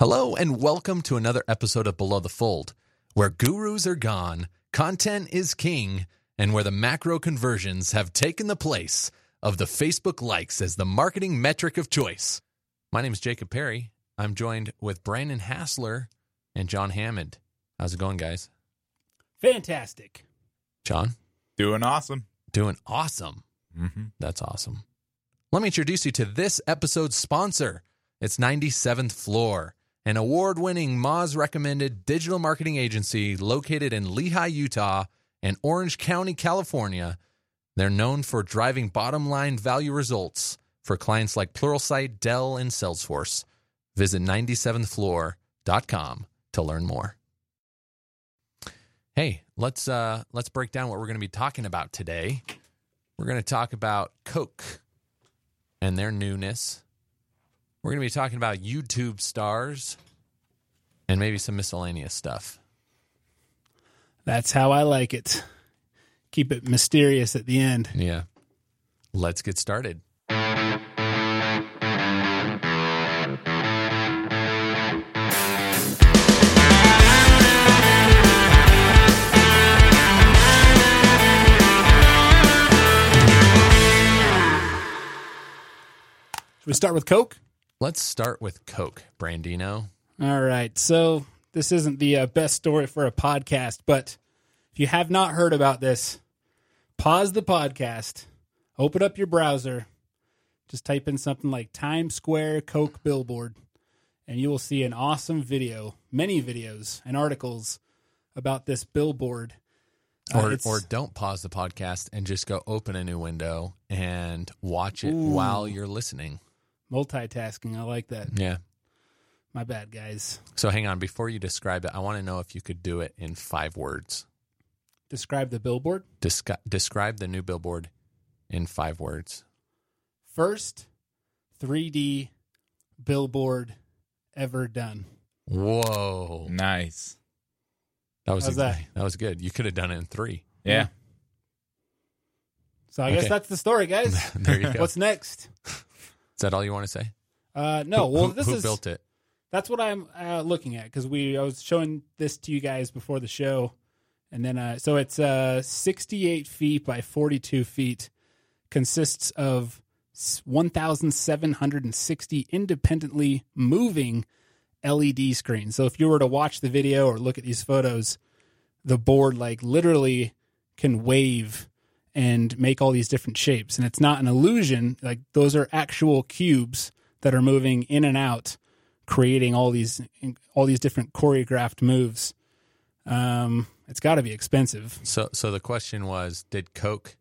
Hello, and welcome to another episode of Below the Fold, where gurus are gone, content is king, and where the macro conversions have taken the place of the Facebook likes as the marketing metric of choice. My name is Jacob Perry. I'm joined with Brandon Hassler and John Hammond. How's it going, guys? Fantastic. John? Doing awesome. Doing awesome. Mm-hmm. That's awesome. Let me introduce you to this episode's sponsor. It's 97th Floor, an award winning Moz recommended digital marketing agency located in Lehi, Utah, and Orange County, California. They're known for driving bottom line value results for clients like Pluralsight, Dell, and Salesforce. Visit 97thfloor.com to learn more. Hey, let's uh let's break down what we're going to be talking about today. We're going to talk about Coke and their newness. We're going to be talking about YouTube stars and maybe some miscellaneous stuff. That's how I like it. Keep it mysterious at the end. Yeah. Let's get started. Should we start with Coke? Let's start with Coke, Brandino. All right. So, this isn't the uh, best story for a podcast, but if you have not heard about this, pause the podcast, open up your browser, just type in something like Times Square Coke billboard, and you will see an awesome video, many videos and articles about this billboard. Uh, Or, or don't pause the podcast and just go open a new window and watch it Ooh. while you're listening. Multitasking. I like that. Yeah. My bad, guys. So hang on. Before you describe it, I want to know if you could do it in five words. Describe the billboard. Descri- describe the new billboard in five words. first 3D billboard ever done. Whoa. Nice. That was How's a- that? that was good. You could have done it in three. Yeah. So I guess that's the story, guys. there you go. What's next? Is that all you want to say? Uh, no, Who- well, who, this who is built it. that's what I'm uh, looking at because we I was showing this to you guys before the show, and then uh, so it's uh 68 feet by 42 feet, consists of 1,760 independently moving LED screens. So if you were to watch the video or look at these photos, the board like literally can wave and make all these different shapes, and it's not an illusion. Like those are actual cubes that are moving in and out creating all these all these different choreographed moves. Um, it's got to be expensive. So, so the question was, did Coke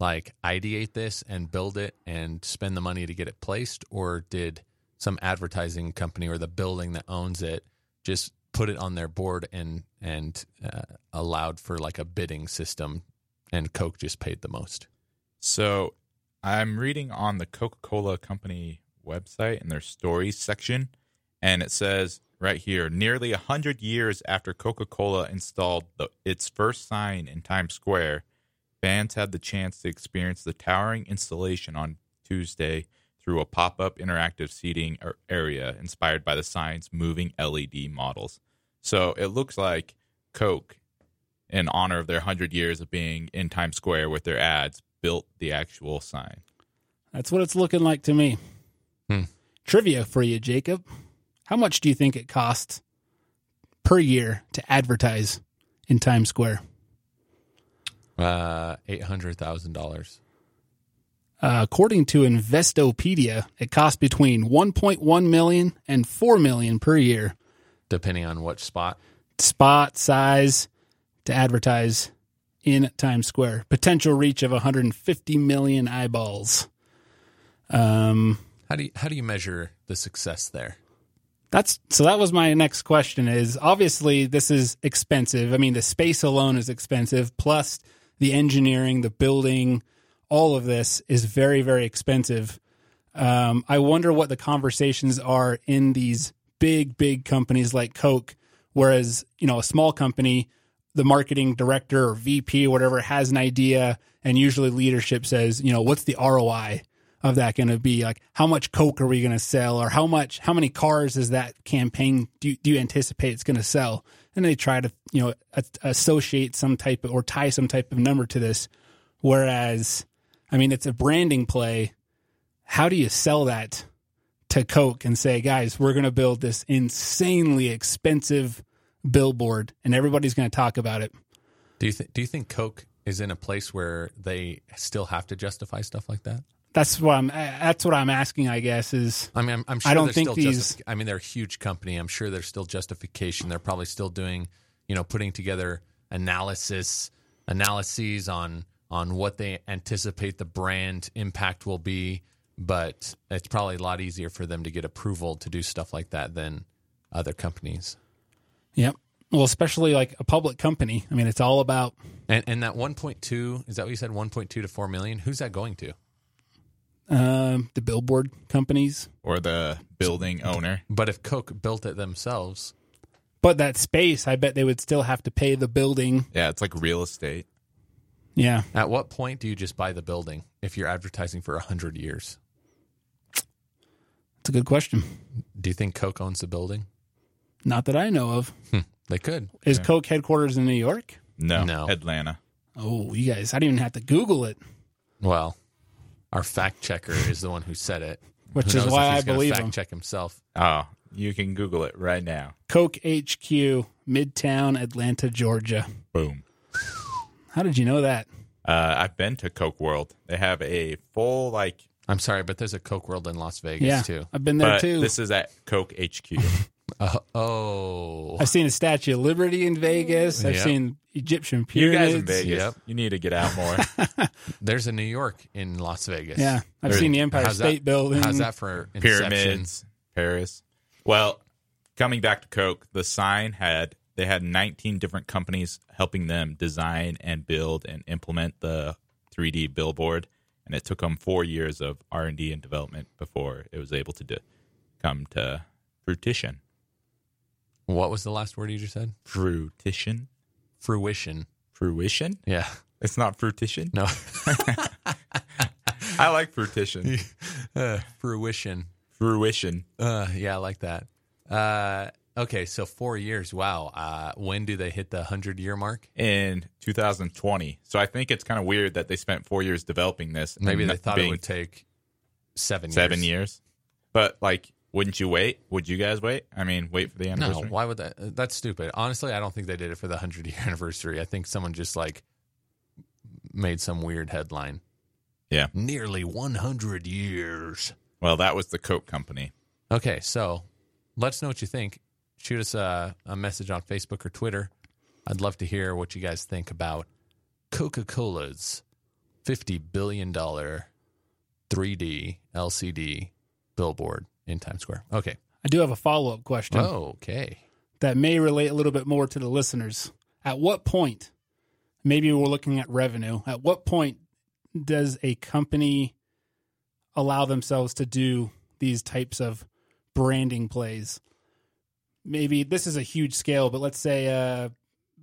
like ideate this and build it and spend the money to get it placed, or did some advertising company or the building that owns it just put it on their board and and uh, allowed for like a bidding system, and Coke just paid the most? So I'm reading on the Coca Cola Company website in their stories section, and it says right here nearly a 100 years after Coca Cola installed the, its first sign in Times Square, fans had the chance to experience the towering installation on Tuesday through a pop up interactive seating area inspired by the sign's moving LED models. So it looks like Coke, in honor of their 100 years of being in Times Square with their ads, built the actual sign. That's what it's looking like to me. Hmm. Trivia for you, Jacob. How much do you think it costs per year to advertise in Times Square? Uh, eight hundred thousand dollars. Uh, according to Investopedia, it costs between 1.1 million and 4 million per year. Depending on which spot. spot size to advertise in Times Square. Potential reach of 150 million eyeballs. Um, How do you how do you measure the success there? that's so. That was my next question. Is obviously this is expensive. I mean, the space alone is expensive. Plus the engineering, the building, all of this is very very expensive. Um, I wonder what the conversations are in these big big companies like Coke. Whereas you know a small company, the marketing director or VP or whatever has an idea, and usually leadership says, you know, what's the ROI of that going to be? Like, how much Coke are we going to sell, or how much, how many cars is that campaign? Do you, do you anticipate it's going to sell? And they try to, you know, a- associate some type of or tie some type of number to this. Whereas, I mean, it's a branding play. How do you sell that to Coke and say, guys, we're going to build this insanely expensive billboard, and everybody's going to talk about it? Do you think? Do you think Coke is in a place where they still have to justify stuff like that? That's what I'm. That's what I'm asking. I guess is I mean, I'm, I'm sure I don't think still these- I mean, they're a huge company. I'm sure there's still justification. They're probably still doing, you know, putting together analysis analyses on on what they anticipate the brand impact will be. But it's probably a lot easier for them to get approval to do stuff like that than other companies. Yep. Well, especially like a public company. I mean, it's all about And and that 1.2 is that what you said? 1.2 to 4 million. Who's that going to? um, the billboard companies. or the building owner. But if Coke built it themselves, But that space, I bet they would still have to pay the building. Yeah, it's like real estate. Yeah. at what point do you just buy the building if you're advertising for 100 years? It's a good question. Do you think Coke owns the building? Not that I know of. They could. Is Coke headquarters in New York? No, No. Atlanta. Oh, you guys, I didn't even have to Google it, Well, our fact checker is the one who said it. which Who is why I believe fact him. check himself. Oh, you can Google it right now. Coke HQ, Midtown, Atlanta, Georgia. Boom. How did you know that? Uh, I've been to Coke World. They have a full like, I'm sorry, but there's a Coke World in Las Vegas yeah, too. I've been there but too. this is at Coke HQ. Uh, oh, I've seen a Statue of Liberty in Vegas. I've Yep. seen Egyptian you pyramids. guys in Vegas, Yep. you need to get out more. there's a New York in Las Vegas. Yeah, I've There- seen the Empire How's State that, Building. How's that for Inception? Pyramids, Paris. Well, coming back to Coke, the sign had they had 19 different companies helping them design and build and implement the 3D billboard, and it took them four years of R and D and development before it was able to do, come to fruition. What was the last word you just said? Fruition, Fruition. fruition. Yeah. It's not fruition. No. I like fruition. uh, fruition. fruition. Uh, yeah, I like that. Uh, okay, so four years. Wow. Uh, when do they hit the hundred year mark? in 2020. So I think it's kind of weird that they spent four years developing this. Maybe they thought it would take seven seven years. years. But like, wouldn't you wait? Would you guys wait? I mean, wait for the anniversary. No, why would that? That's stupid. Honestly, I don't think they did it for the hundred year anniversary. I think someone just like made some weird headline. Yeah. Nearly 100 years. Well, that was the Coke company. Okay, so let us know what you think. Shoot us a, a message on Facebook or Twitter. I'd love to hear what you guys think about Coca Cola's $50 billion 3D LCD billboard in Times Square. Okay. I do have a follow up question Oh, okay. that may relate a little bit more to the listeners. At what point, maybe we're looking at revenue, at what point does a company allow themselves to do these types of branding plays? Maybe this is a huge scale, but let's say uh,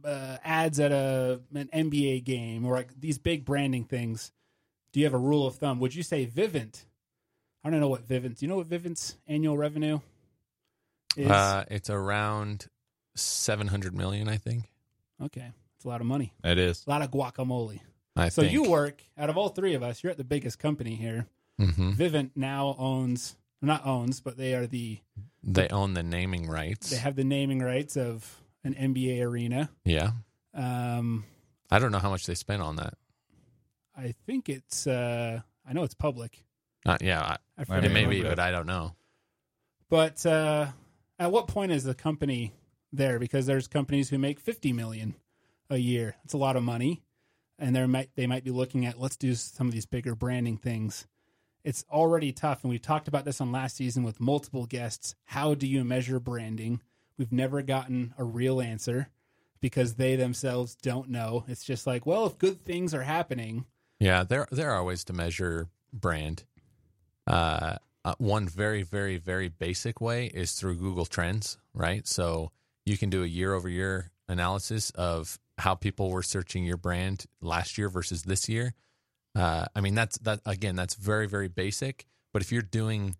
uh, ads at a an NBA game or like these big branding things. Do you have a rule of thumb? Would you say Vivint? I don't know what Vivint. Do you know what Vivint's annual revenue is? Uh, it's around 700 million, I think. Okay, it's a lot of money, It is. a lot of guacamole. I So think. you work out of all three of us. You're at the biggest company here. hmm Vivint now owns, not owns, but they are the They own the naming rights. they have the naming rights of an NBA arena. yeah. Um, I don't know how much they spent on that. I think it's uh, I know it's public. Uh, yeah, I, forget it may be, but I don't know. But uh, at what point is the company there? Because there's companies who make 50 million a year. It's a lot of money, and they might they might be looking at let's do some of these bigger branding things. It's already tough, and we talked about this on last season with multiple guests. How do you measure branding? We've never gotten a real answer because they themselves don't know. It's just like, well, if good things are happening, Yeah, there there are ways to measure brand. Uh, uh, one very very very basic way is through Google Trends, right? So you can do a year over year analysis of how people were searching your brand last year versus this year. Uh, I mean, that's that again. That's very very basic. But if you're doing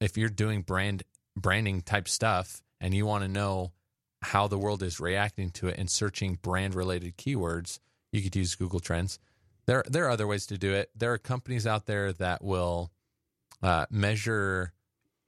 if you're doing brand branding type stuff and you want to know how the world is reacting to it and searching brand related keywords, you could use Google Trends. There there are other ways to do it. There are companies out there that will uh, measure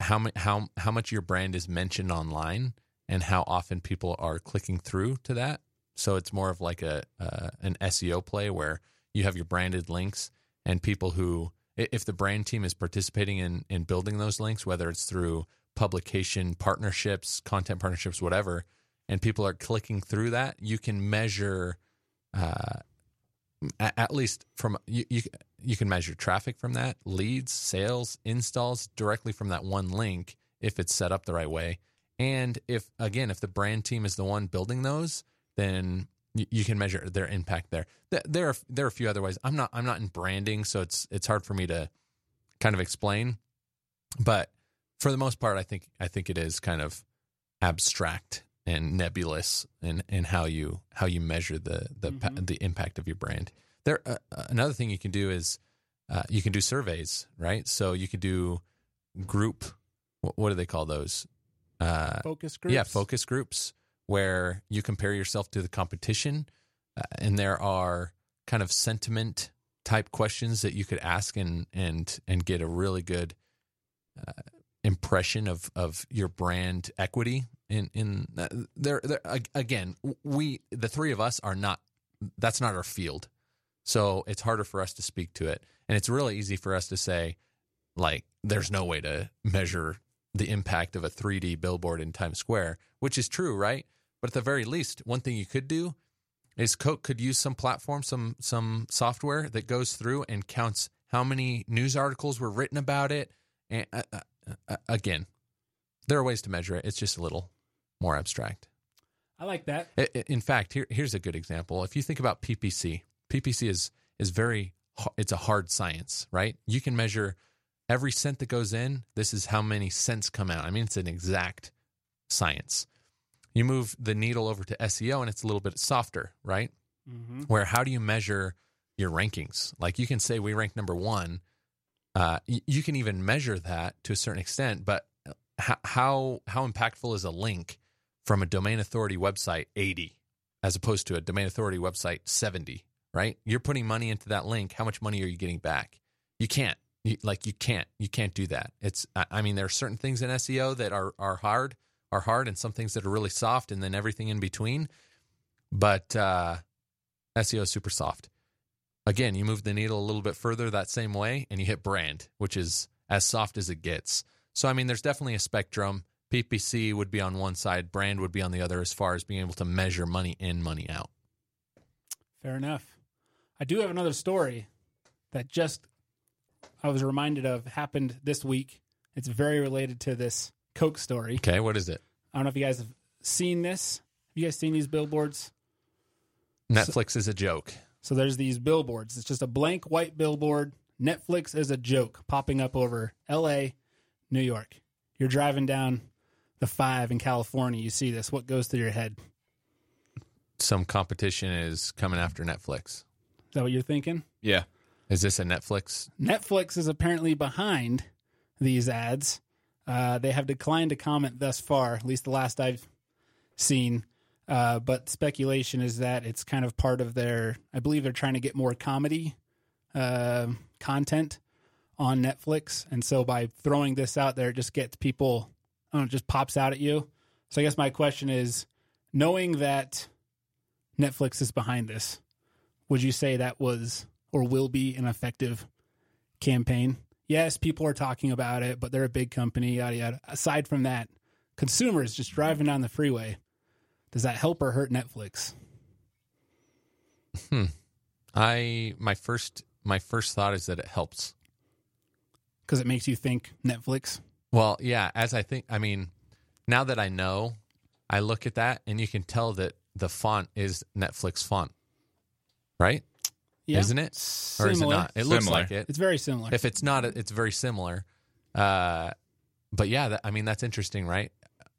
how how how much your brand is mentioned online and how often people are clicking through to that. So it's more of like a uh, an SEO play where you have your branded links and people who if the brand team is participating in in building those links, whether it's through publication partnerships, content partnerships, whatever, and people are clicking through that, you can measure uh, at, least from you, you you can measure traffic from that, leads, sales, installs directly from that one link if it's set up the right way. And if again, if the brand team is the one building those, then you, you can measure their impact there. There are there are a few other ways. I'm not I'm not in branding, so it's it's hard for me to kind of explain. But for the most part, I think I think it is kind of abstract and nebulous in, in how you how you measure the the Mhm. the impact of your brand. There uh, uh, another thing you can do is uh, you can do surveys, right? So you could do group. What, what do they call those? Uh, Focus groups. yeah, focus groups where you compare yourself to the competition, uh, and there are kind of sentiment type questions that you could ask and and and get a really good uh, impression of of your brand equity. In in uh, there, there again, we the three of us are not. That's not our field, so it's harder for us to speak to it, and it's really easy for us to say, like, there's no way to measure the impact of a 3D billboard in Times Square, which is true, right? But at the very least, one thing you could do is Coke could use some platform, some some software that goes through and counts how many news articles were written about it. And uh, uh, again, there are ways to measure it. It's just a little more abstract. I like that. In fact, here, here's a good example. If you think about PPC, PPC is is very it's a hard science, right? You can measure every cent that goes in. This is how many cents come out. I mean, it's an exact science. You move the needle over to SEO, and it's a little bit softer, right? hmm Where how do you measure your rankings? Like you can say we rank number one. Uh, you can even measure that to a certain extent, but how how how impactful is a link from a domain authority website 80 as opposed to a domain authority website 70 right? You're putting money into that link. How much money are you getting back? You can't. You, like you can't. You can't do that. It's I, mean there are certain things in seo that are are hard are hard and some things that are really soft and then everything in between. But uh seo is super soft. Again you move the needle a little bit further that same way and you hit brand which is as soft as it gets. So i mean there's definitely a spectrum. Ppc would be on one side. Brand would be on the other as far as being able to measure money in money out. Fair enough. I do have another story that just I was reminded of happened this week. It's very related to this Coke story. okay what is it I don't know if you guys have seen this. Have you guys seen these billboards? netflix is a joke So there's these billboards. It's just a blank white billboard. Netflix is a joke popping up over LA, New York. You're driving down the five in California. You see this. What goes through your head? Some competition is coming after netflix that what you're thinking? Yeah. is this a netflix Netflix is apparently behind these ads. Uh, they have declined to comment thus far, at least the last I've seen. Uh, but speculation is that it's kind of part of their. I believe they're trying to get more comedy uh, content on Netflix, and so by throwing this out there, it just gets people. I don't know, it just pops out at you. So I guess my question is, knowing that Netflix is behind this, would you say that was or will be an effective campaign? Yes, people are talking about it, but they're a big company, yada yada. Aside from that, consumers just driving down the freeway, does that help or hurt Netflix? Hmm. i my first my first thought is that it helps Because it makes you think Netflix. Well, yeah, as I think, I mean, now that I know, I look at that and you can tell that the font is Netflix font, right? Yeah, Isn't it? Or is it not? It looks Similar. like it. It's very similar. If it's not, it's very similar. Uh, but yeah, that, I mean, that's interesting, right?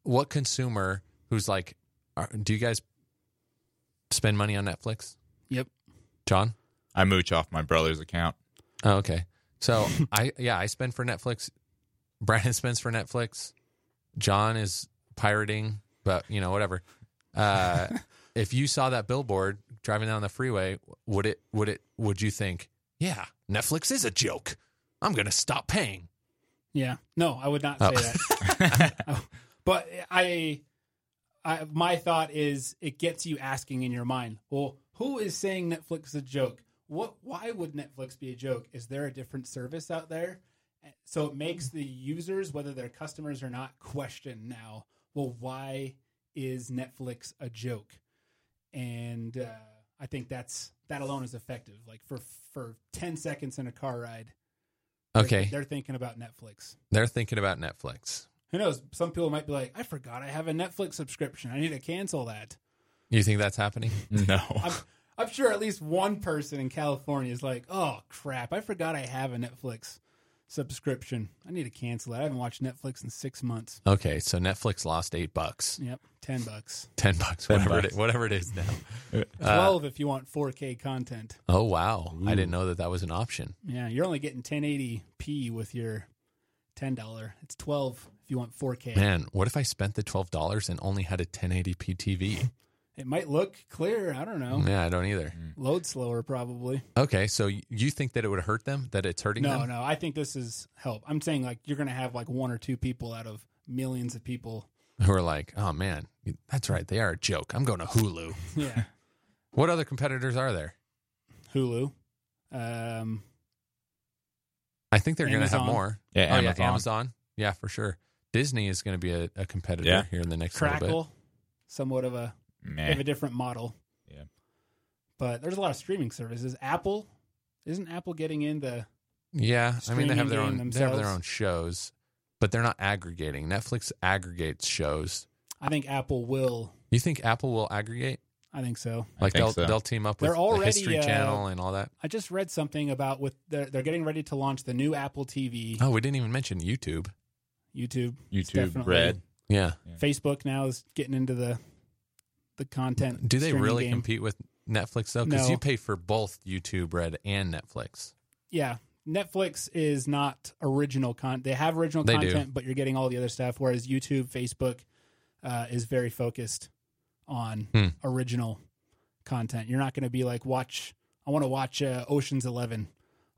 What consumer who's like, are, do you guys spend money on Netflix? Yep. John? I mooch off my brother's account. Oh, okay. So I yeah, I spend for Netflix. Brandon spends for Netflix. John is pirating, but you know whatever. Uh, if you saw that billboard driving down the freeway, would it would it would you think, yeah, Netflix is a joke? I'm gonna stop paying. Yeah. No, I would not Oh. say that. Oh. But I, I, my thought is it gets you asking in your mind, well, who is saying Netflix is a joke? What? Why would Netflix be a joke? Is there a different service out there? So it makes the users, whether they're customers or not, question now. Well, why is Netflix a joke? And uh, I think that's that alone is effective. Like for for ten seconds in a car ride, they're- Okay, they're thinking about Netflix they're thinking about Netflix. who knows? Some people might be like, I forgot I have a Netflix subscription. I need to cancel that. You think that's happening? No. I'm, I'm sure at least one person in California is like, oh, crap. I forgot I have a Netflix subscription. I need to cancel it. I haven't watched Netflix in six months. Okay, so Netflix lost eight bucks, Yep. 10 bucks. ten bucks, whatever it whatever it is now. 12 if you want 4K content. Oh wow, I didn't know that that was an option. Yeah. You're only getting 1080p with your $10. It's 12 if you want 4K. Man, what if I spent the twelve dollars and only had a 1080p TV? It might look clear. I don't know. yeah, I don't either. Load slower, probably. Okay, so you think that it would hurt them? That it's hurting No, them? no. I think this is help. I'm saying like you're going to have like one or two people out of millions of people. Who are like, oh man, that's right, they are a joke. I'm going to Hulu. Yeah. what other competitors are there? Hulu. Um, I think they're going to have Amazon. more. Yeah, oh Amazon. yeah, Amazon. Yeah, for sure. Disney is going to be a, a competitor Yeah. here in the next little bit. Crackle, somewhat of a they have a different model. Yeah. But there's a lot of streaming services. Apple isn't Apple getting in the Yeah, I mean they have their own game they have their own shows, but they're not aggregating. Netflix aggregates shows. I think Apple will. You think Apple will aggregate? I think so. I Like think they'll so. they'll team up with They're the already, History uh, Channel and all that. I just read something about with they're, they're getting ready to launch the new Apple TV, Oh, we didn't even mention YouTube. YouTube, YouTube definitely- Red. Yeah. Facebook now is getting into the the content. Do they really game. compete with Netflix though? Because No. you pay for both YouTube Red and Netflix. yeah, Netflix is not original content. They have original They do. content, but you're getting all the other stuff. Whereas YouTube, Facebook uh, is very focused on Hmm. original content. You're not going to be like watch. I want to watch uh, Ocean's Eleven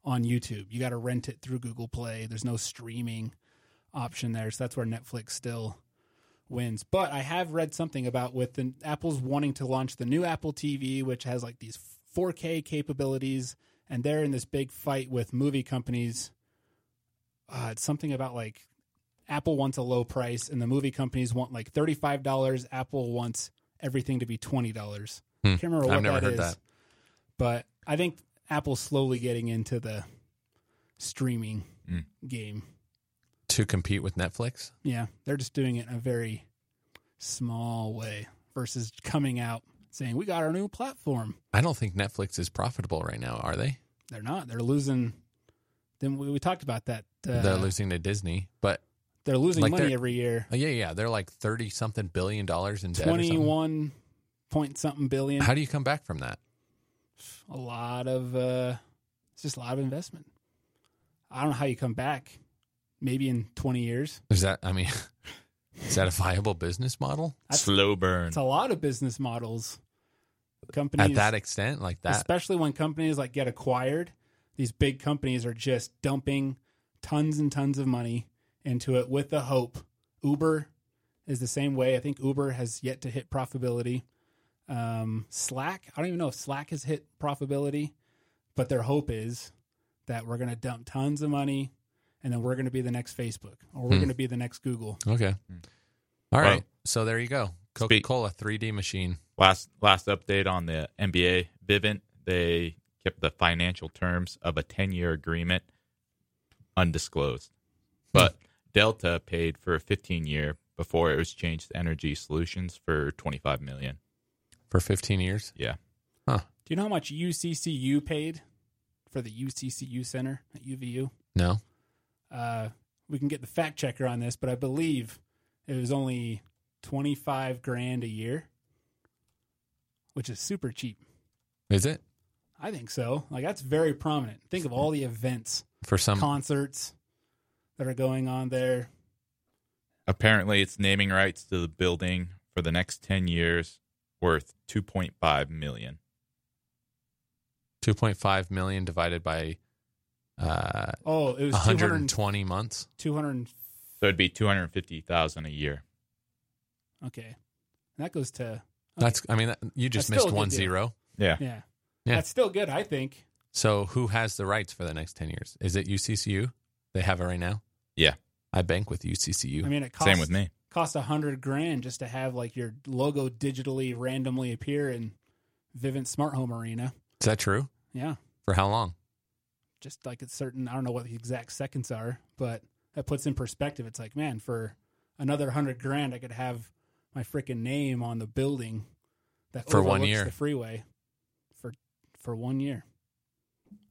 on YouTube. You got to rent it through Google Play. There's no streaming option there, so that's where Netflix still wins. But I have read something about with the Apple's wanting to launch the new Apple TV, which has like these 4K capabilities, and they're in this big fight with movie companies. Uh, it's something about like Apple wants a low price, and the movie companies want like thirty-five dollars. Apple wants everything to be twenty dollars. Hmm. Can't remember what I've never that heard is, that. but I think Apple's slowly getting into the streaming Hmm. game. To compete with Netflix? Yeah, they're just doing it in a very small way versus coming out saying we got our new platform. I don't think Netflix is profitable right now, are they? They're not. They're losing. Then we, we talked about that. Uh, they're losing to Disney, but They're losing like money they're- every year. uh, yeah, yeah, they're like thirty something billion dollars in debt. Twenty-one point something billion. How do you come back from that? a lot of. uh It's just a lot of investment. I don't know how you come back. Maybe in twenty years. Is that? I mean, is that a viable business model That's- Slow burn. It's a lot of business models. Companies at that extent? Like that? especially when companies like get acquired these big companies are just dumping tons and tons of money into it with the hope uber is the same way i think uber has yet to hit profitability um, slack i don't even know if slack has hit profitability but their hope is that we're going to dump tons of money and then we're going to be the next facebook or we're Hmm. going to be the next google Okay. All right. Well- so there you go. Coca Cola 3D machine. Last last update on the NBA Vivint, they kept the financial terms of a 10-year agreement undisclosed. But Delta paid for a 15-year before it was changed to Energy Solutions for 25 million. for 15 years. Yeah. Huh. Do you know how much uccu paid for the uccu center at uvu No. Uh, we can get the fact checker on this, but I believe it was only twenty five grand a year, which is super cheap. Is it? I think so. Like that's very prominent. Think of all the events, For some, concerts that are going on there. Apparently, it's naming rights to the building for the next 10 years worth 2.5 million. 2.5 million divided by uh, Oh, it was 120 months. 200 So it'd be 250,000 a year. Okay. That goes to okay. That's, I mean, you just That's missed a good one deal. zero. Yeah. yeah. Yeah. That's still good, I think. So who has the rights for the next 10 years? Is it UCCU? They have it right now? Yeah. I bank with UCCU. I mean, it costs Same with me. cost a hundred grand just to have like your logo digitally randomly appear in Vivint Smart Home Arena. Is that true? Yeah, For how long? Just like it's certain. I don't know what the exact seconds are, but that puts in perspective. It's like, man, for another hundred grand, I could have my freaking name on the building that For one overlooks year. the freeway for for one year,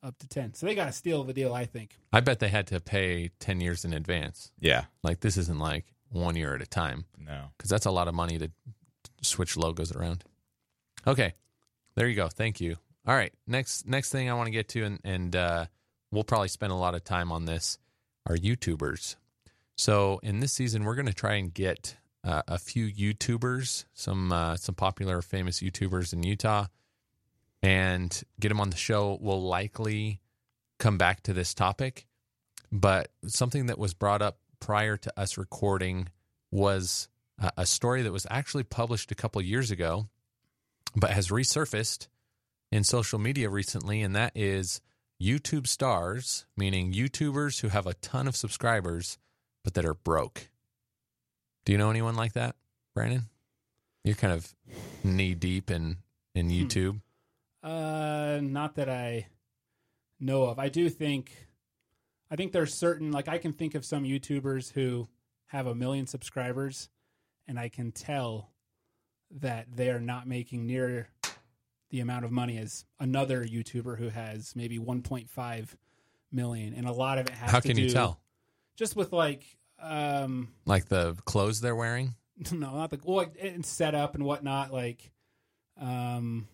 up to ten. So they got to steal the deal, I think. I bet they had to pay 10 years in advance. Yeah. Like this isn't like one year at a time No. because that's a lot of money to switch logos around. Okay. There you go. Thank you. All right. Next next thing I want to get to and and uh we'll probably spend a lot of time on this are YouTubers. So in this season we're going to try and get uh, a few YouTubers, some uh, some popular famous YouTubers in Utah and get them on the show. We'll likely come back to this topic, but something that was brought up prior to us recording was uh, a story that was actually published a couple years ago, but has resurfaced in social media recently, and that is YouTube stars, meaning YouTubers who have a ton of subscribers but that are broke. Do you know anyone like that, Brandon? You're kind of knee deep in in YouTube. Uh, not that I know of. I do think, I think there's certain like I can think of some YouTubers who have a million subscribers, and I can tell that they are not making near the amount of money as another YouTuber who has maybe 1.5 million, and a lot of it has. How to can you do tell? Just with like, um, Like the clothes they're wearing? no, not the well, and setup and whatnot. Like, um,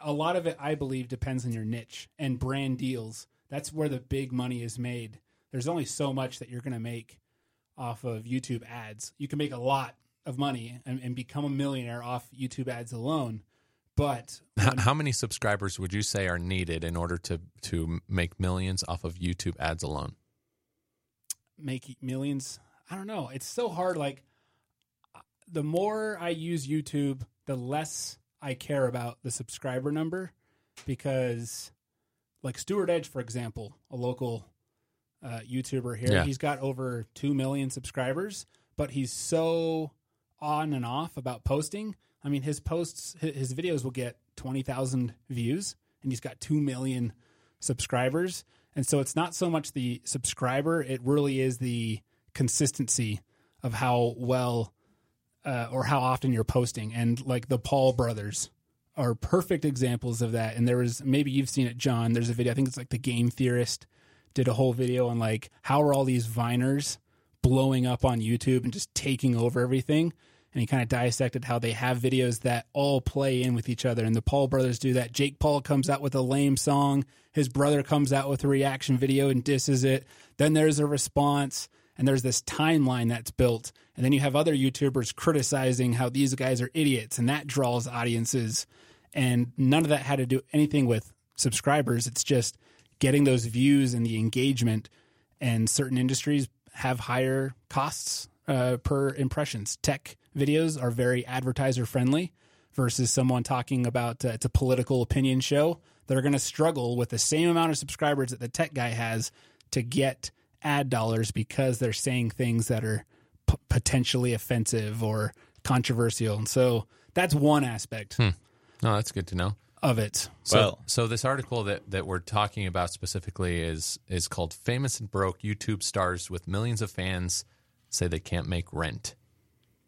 a lot of it, I believe, depends on your niche and brand deals. That's where the big money is made. There's only so much that you're going to make off of YouTube ads. You can make a lot of money and, and become a millionaire off YouTube ads alone. But How, when- how many subscribers would you say are needed in order to to make millions off of YouTube ads alone? make millions. I don't know. It's so hard. Like the more I use YouTube, the less I care about the subscriber number because, like Stuart Edge, for example, a local uh, YouTuber here, Yeah. he's got over two million subscribers, but he's so on and off about posting. I mean, his posts, his videos will get twenty thousand views, and he's got two million subscribers. And so it's not so much the subscriber, it really is the consistency of how well uh, or how often you're posting. And like the Paul brothers are perfect examples of that. And there was maybe you've seen it, John. There's a video, I think it's like the Game Theorist did a whole video on like how are all these Viners blowing up on YouTube and just taking over everything. And he kind of dissected how they have videos that all play in with each other. And the Paul brothers do that. Jake Paul comes out with a lame song. His brother comes out with a reaction video and disses it. Then there's a response. And there's this timeline that's built. And then you have other YouTubers criticizing how these guys are idiots. And that draws audiences. And none of that had to do anything with subscribers. It's just getting those views and the engagement. And certain industries have higher costs uh, per impressions. Tech videos are very advertiser friendly versus someone talking about uh, it's a political opinion show. that are going to struggle with the same amount of subscribers that the tech guy has to get ad dollars because they're saying things that are p- potentially offensive or controversial. And so that's one aspect No, that's good to know. of it. So, Well- so this article that, that we're talking about specifically is is called "Famous and Broke YouTube Stars with Millions of Fans Say They Can't Make Rent,"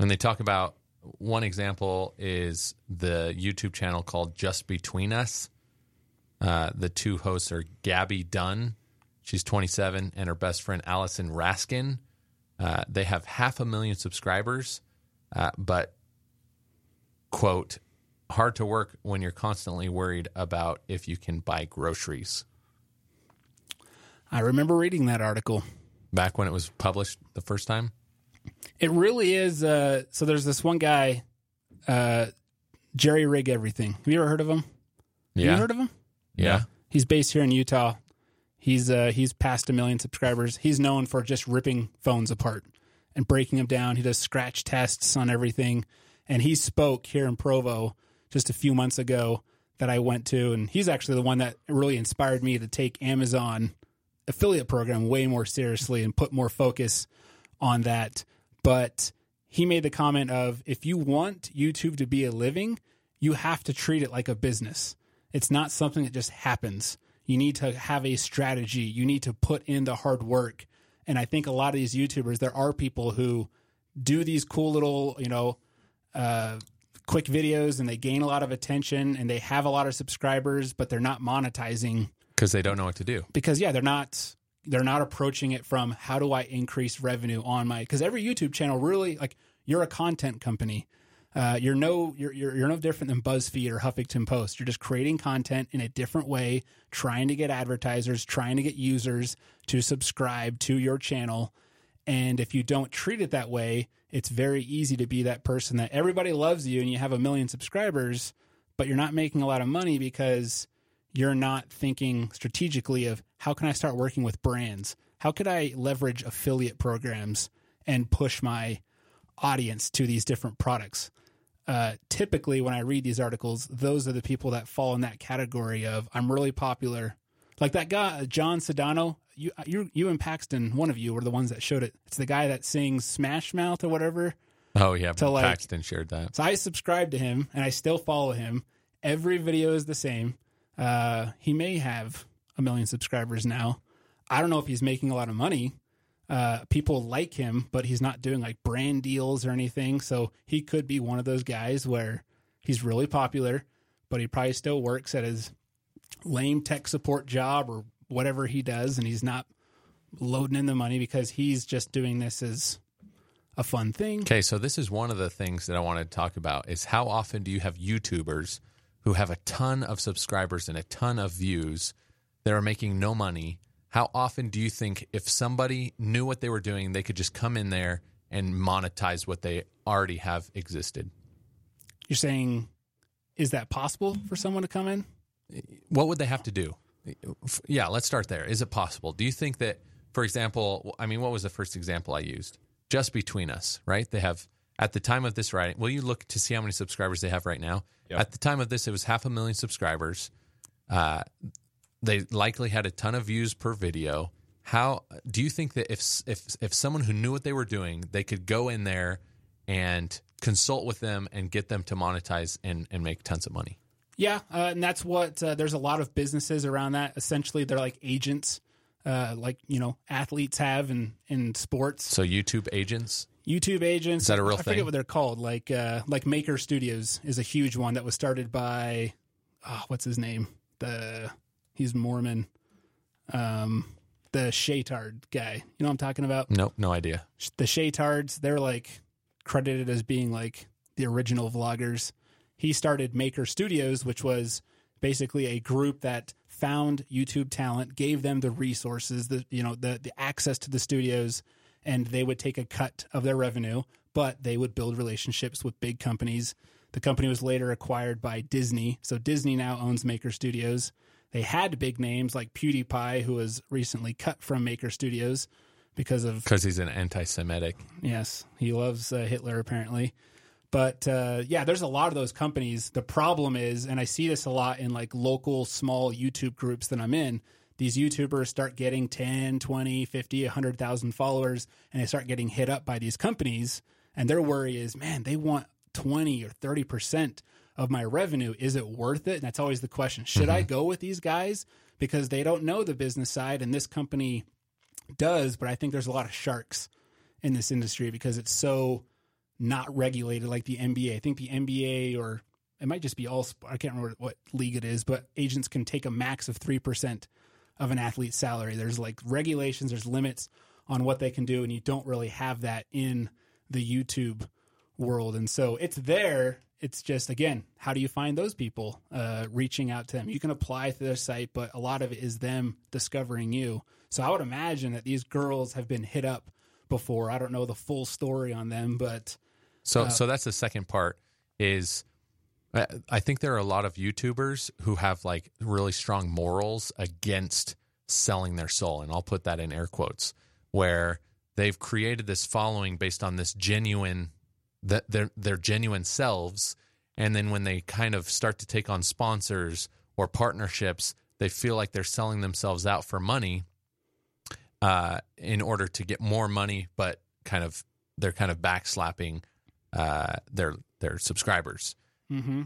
and they talk about one example is the YouTube channel called Just Between Us. Uh, the two hosts are Gabby Dunn, she's 27, and her best friend Allison Raskin. Uh, they have half a million subscribers, uh, but quote hard to work when you're constantly worried about if you can buy groceries. I remember reading that article. Back when it was published the first time? It really is. Uh, so there's this one guy, uh, Jerry Rig Everything. Have you ever heard of him? Have Yeah. you heard of him? yeah. He's based here in Utah. He's uh, he's past a million subscribers. He's known for just ripping phones apart and breaking them down. He does scratch tests on everything, and he spoke here in Provo just a few months ago that I went to, and he's actually the one that really inspired me to take Amazon affiliate program way more seriously and put more focus on that. But he made the comment of if you want YouTube to be a living, you have to treat it like a business. It's not something that just happens. You need to have a strategy. You need to put in the hard work. And I think a lot of these YouTubers, there are people who do these cool little, you know, uh, quick videos and they gain a lot of attention and they have a lot of subscribers, but they're not monetizing Because they don't know what to do. because yeah, they're not they're not approaching it from how do I increase revenue on my because every YouTube channel really like you're a content company. Uh, you're no you're, you're you're no different than BuzzFeed or Huffington Post. You're just creating content in a different way, trying to get advertisers, trying to get users to subscribe to your channel. And if you don't treat it that way, it's very easy to be that person that everybody loves you and you have a million subscribers, but you're not making a lot of money because you're not thinking strategically of how can I start working with brands? How could I leverage affiliate programs and push my audience to these different products? Uh, typically, when I read these articles, those are the people that fall in that category of I'm really popular. Like that guy, Jon Sudano. You, you, you and Paxton, one of you were the ones that showed it. It's the guy that sings Smash Mouth or whatever. Oh, yeah. To, like- Paxton shared that. So I subscribe to him and I still follow him. Every video is the same. Uh, he may have a million subscribers now. I don't know if he's making a lot of money. Uh, people like him, but he's not doing like brand deals or anything. So he could be one of those guys where he's really popular, but he probably still works at his lame tech support job or whatever he does, and he's not loading in the money because he's just doing this as a fun thing. Okay, so this is one of the things that I want to talk about is how often do you have YouTubers who have a ton of subscribers and a ton of views that are making no money? How often do you think if somebody knew what they were doing, they could just come in there and monetize what they already have existed? You're saying, is that possible for someone to come in? What would they have to do? Yeah, let's start there. Is it possible? Do you think that, for example, I mean, what was the first example I used? Just between us, right? They have at the time of this writing. Will you look to see how many subscribers they have right now? Yeah. At the time of this, it was half a million subscribers. Uh, they likely had a ton of views per video. How do you think that if if if someone who knew what they were doing, they could go in there and consult with them and get them to monetize and and make tons of money? Yeah, uh, and that's what uh, there's a lot of businesses around that. Essentially, they're like agents, uh, like you know athletes have in in sports. So YouTube agents. YouTube agents. Is that a real I forget what they're called. Like uh, like Maker Studios is a huge one that was started by oh, what's his name? The he's Mormon. Um, the Shaytard guy. You know what I'm talking about? Nope, no idea. the Shaytards, they're like credited as being like the original vloggers. He started Maker Studios, which was basically a group that found YouTube talent, gave them the resources, the you know, the the access to the studios, and they would take a cut of their revenue, but they would build relationships with big companies. The company was later acquired by Disney. So Disney now owns Maker Studios. They had big names like PewDiePie, who was recently cut from Maker Studios because of Because he's an anti-Semitic. Yes, he loves uh, Hitler apparently. But uh, yeah, there's a lot of those companies. The problem is, and I see this a lot in like local small YouTube groups that I'm in, these YouTubers start getting 10, 20, 50, 100,000 followers and they start getting hit up by these companies. And their worry is, man, they want 20 or 30% of my revenue. Is it worth it? And that's always the question. Should I mm-hmm. go with these guys? Because they don't know the business side and this company does. But I think there's a lot of sharks in this industry because it's so not regulated like the NBA. I think the NBA or it might just be all, I can't remember what league it is, but agents can take a max of 3% of an athlete's salary. There's like regulations, there's limits on what they can do, and you don't really have that in the YouTube world. And so it's there it's just again, how do you find those people? Uh, reaching out to them. You can apply to their site, but a lot of it is them discovering you. So I would imagine that these girls have been hit up before. I don't know the full story on them, but So so that's the second part is I, think there are a lot of YouTubers who have like really strong morals against selling their soul and I'll put that in air quotes where they've created this following based on this genuine that their their genuine selves and then when they kind of start to take on sponsors or partnerships they feel like they're selling themselves out for money uh, in order to get more money, but kind of they're kind of backslapping uh, their their subscribers. Mm-hmm.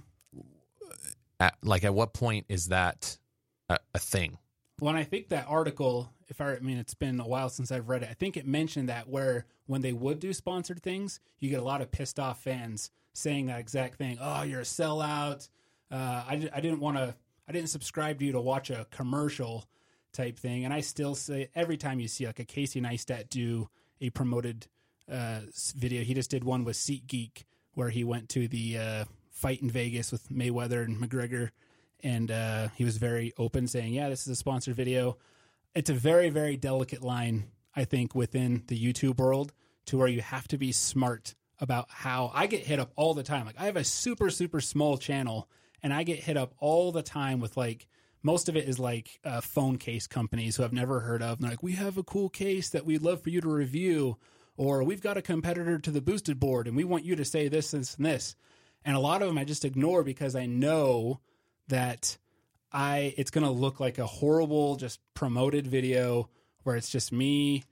At, like, at what point is that a, a thing? When I think that article, if I, I mean, it's been a while since I've read it. I think it mentioned that where when they would do sponsored things, you get a lot of pissed off fans saying that exact thing. Oh, you're a sellout. Uh, I, I didn't want to. I didn't subscribe to you to watch a commercial type thing. And I still say every time you see like a Casey Neistat do a promoted uh, video, he just did one with SeatGeek where he went to the uh, fight in Vegas with Mayweather and McGregor, and uh, he was very open, saying, "Yeah, this is a sponsored video." It's a very very delicate line, I think, within the YouTube world to where you have to be smart about how I get hit up all the time. Like I have a super super small channel, and I get hit up all the time with like most of it is like uh, phone case companies who I've never heard of. And they're like, we have a cool case that we'd love for you to review, or we've got a competitor to the boosted board and we want you to say this, this, and this. And a lot of them I just ignore because I know that I it's going to look like a horrible, just promoted video where it's just me,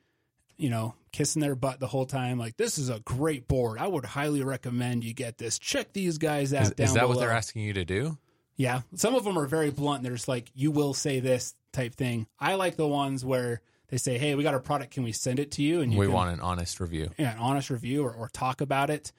you know, kissing their butt the whole time. Like, this is a great board. I would highly recommend you get this. Check these guys out. Is, down is that what they're asking you to do? Yeah, some of them are very blunt. They're just like, "You will say this" type thing. I like the ones where they say, "Hey, we got a product. Can we send it to you?" And you we can, want an honest review. yeah, an honest review or, or talk about it.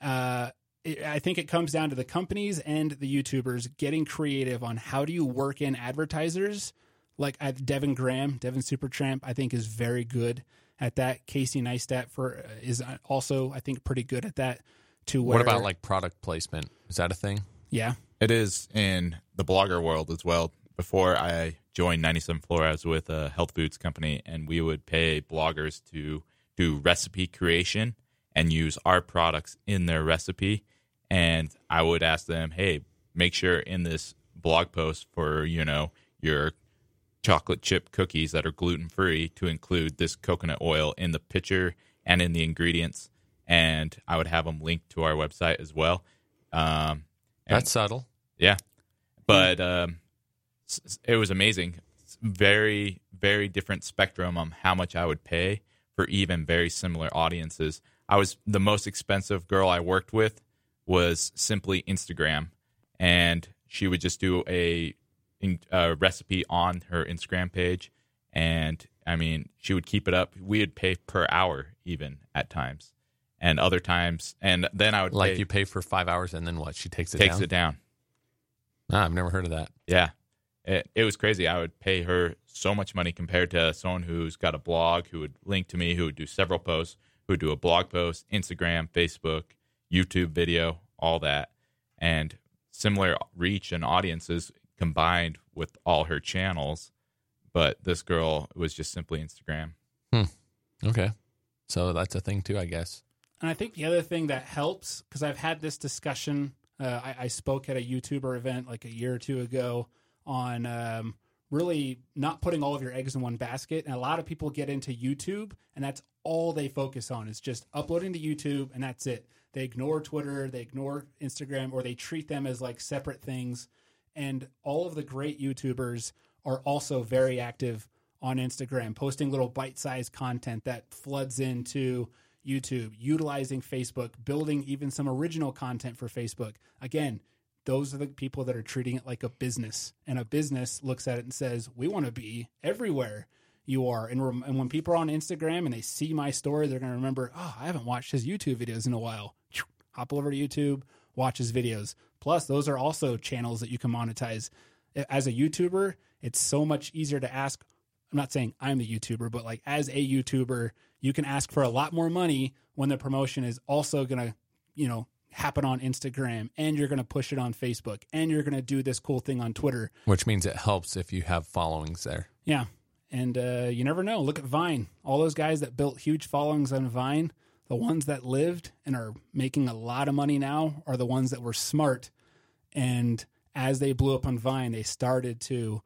Uh, it. I think it comes down to the companies and the YouTubers getting creative on how do you work in advertisers. Like uh, Devin Graham, Devin Supertramp, I think is very good at that. Casey Neistat for uh, is also, I think, pretty good at that. To where, What about like product placement? Is that a thing? yeah, It is in the blogger world as well. Before I joined 97th Floor, I was with a health foods company, and we would pay bloggers to do recipe creation and use our products in their recipe. And I would ask them, hey, make sure in this blog post for, you know, your chocolate chip cookies that are gluten free to include this coconut oil in the picture and in the ingredients. And I would have them linked to our website as well. Um, and- That's subtle. yeah, but um, it was amazing. Very, very different spectrum on how much I would pay for even very similar audiences. I was the most expensive girl I worked with was simply Instagram, and she would just do a, a recipe on her Instagram page, and I mean she would keep it up. We would pay per hour even at times, and other times, and then I would Like pay, you pay for five hours and then what? She takes it takes down. it down. Ah, I've never heard of that. Yeah. It, it was crazy. I would pay her so much money compared to someone who's got a blog, who would link to me, who would do several posts, who would do a blog post, Instagram, Facebook, YouTube video, all that. And similar reach and audiences combined with all her channels. But this girl was just simply Instagram. Okay, so that's a thing too, I guess. And I think the other thing that helps, because I've had this discussion, uh, I, I spoke at a YouTuber event like a year or two ago on um, really not putting all of your eggs in one basket. And a lot of people get into YouTube, and that's all they focus on is just uploading to YouTube, and that's it. They ignore Twitter, they ignore Instagram, or they treat them as like separate things. And all of the great YouTubers are also very active on Instagram, posting little bite sized content that floods into YouTube, utilizing Facebook, building even some original content for Facebook. Again, those are the people that are treating it like a business. And a business looks at it and says, we want to be everywhere you are. And, rem- and when people are on Instagram and they see my story, they're going to remember, oh, I haven't watched his YouTube videos in a while. Hop over to YouTube, watch his videos. Plus, those are also channels that you can monetize. As a YouTuber, it's so much easier to ask. I'm not saying I'm the YouTuber, but like as a YouTuber, you can ask for a lot more money when the promotion is also going to, you know, happen on Instagram and you're going to push it on Facebook and you're going to do this cool thing on Twitter. Which means it helps if you have followings there. Yeah. And uh, you never know. Look at Vine. All those guys that built huge followings on Vine, the ones that lived and are making a lot of money now are the ones that were smart. And as they blew up on Vine, they started to,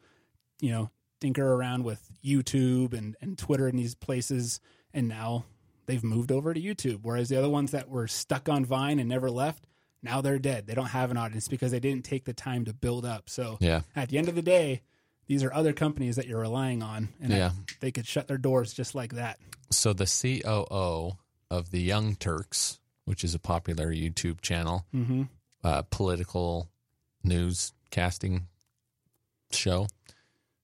you know, tinker around with YouTube and, and Twitter and these places. And now they've moved over to YouTube. Whereas the other ones that were stuck on Vine and never left, now they're dead. They don't have an audience because they didn't take the time to build up. So Yeah. at the end of the day, these are other companies that you're relying on, and Yeah. they could shut their doors just like that. So the COO of the Young Turks, which is a popular YouTube channel, Mm-hmm. uh, political news casting show.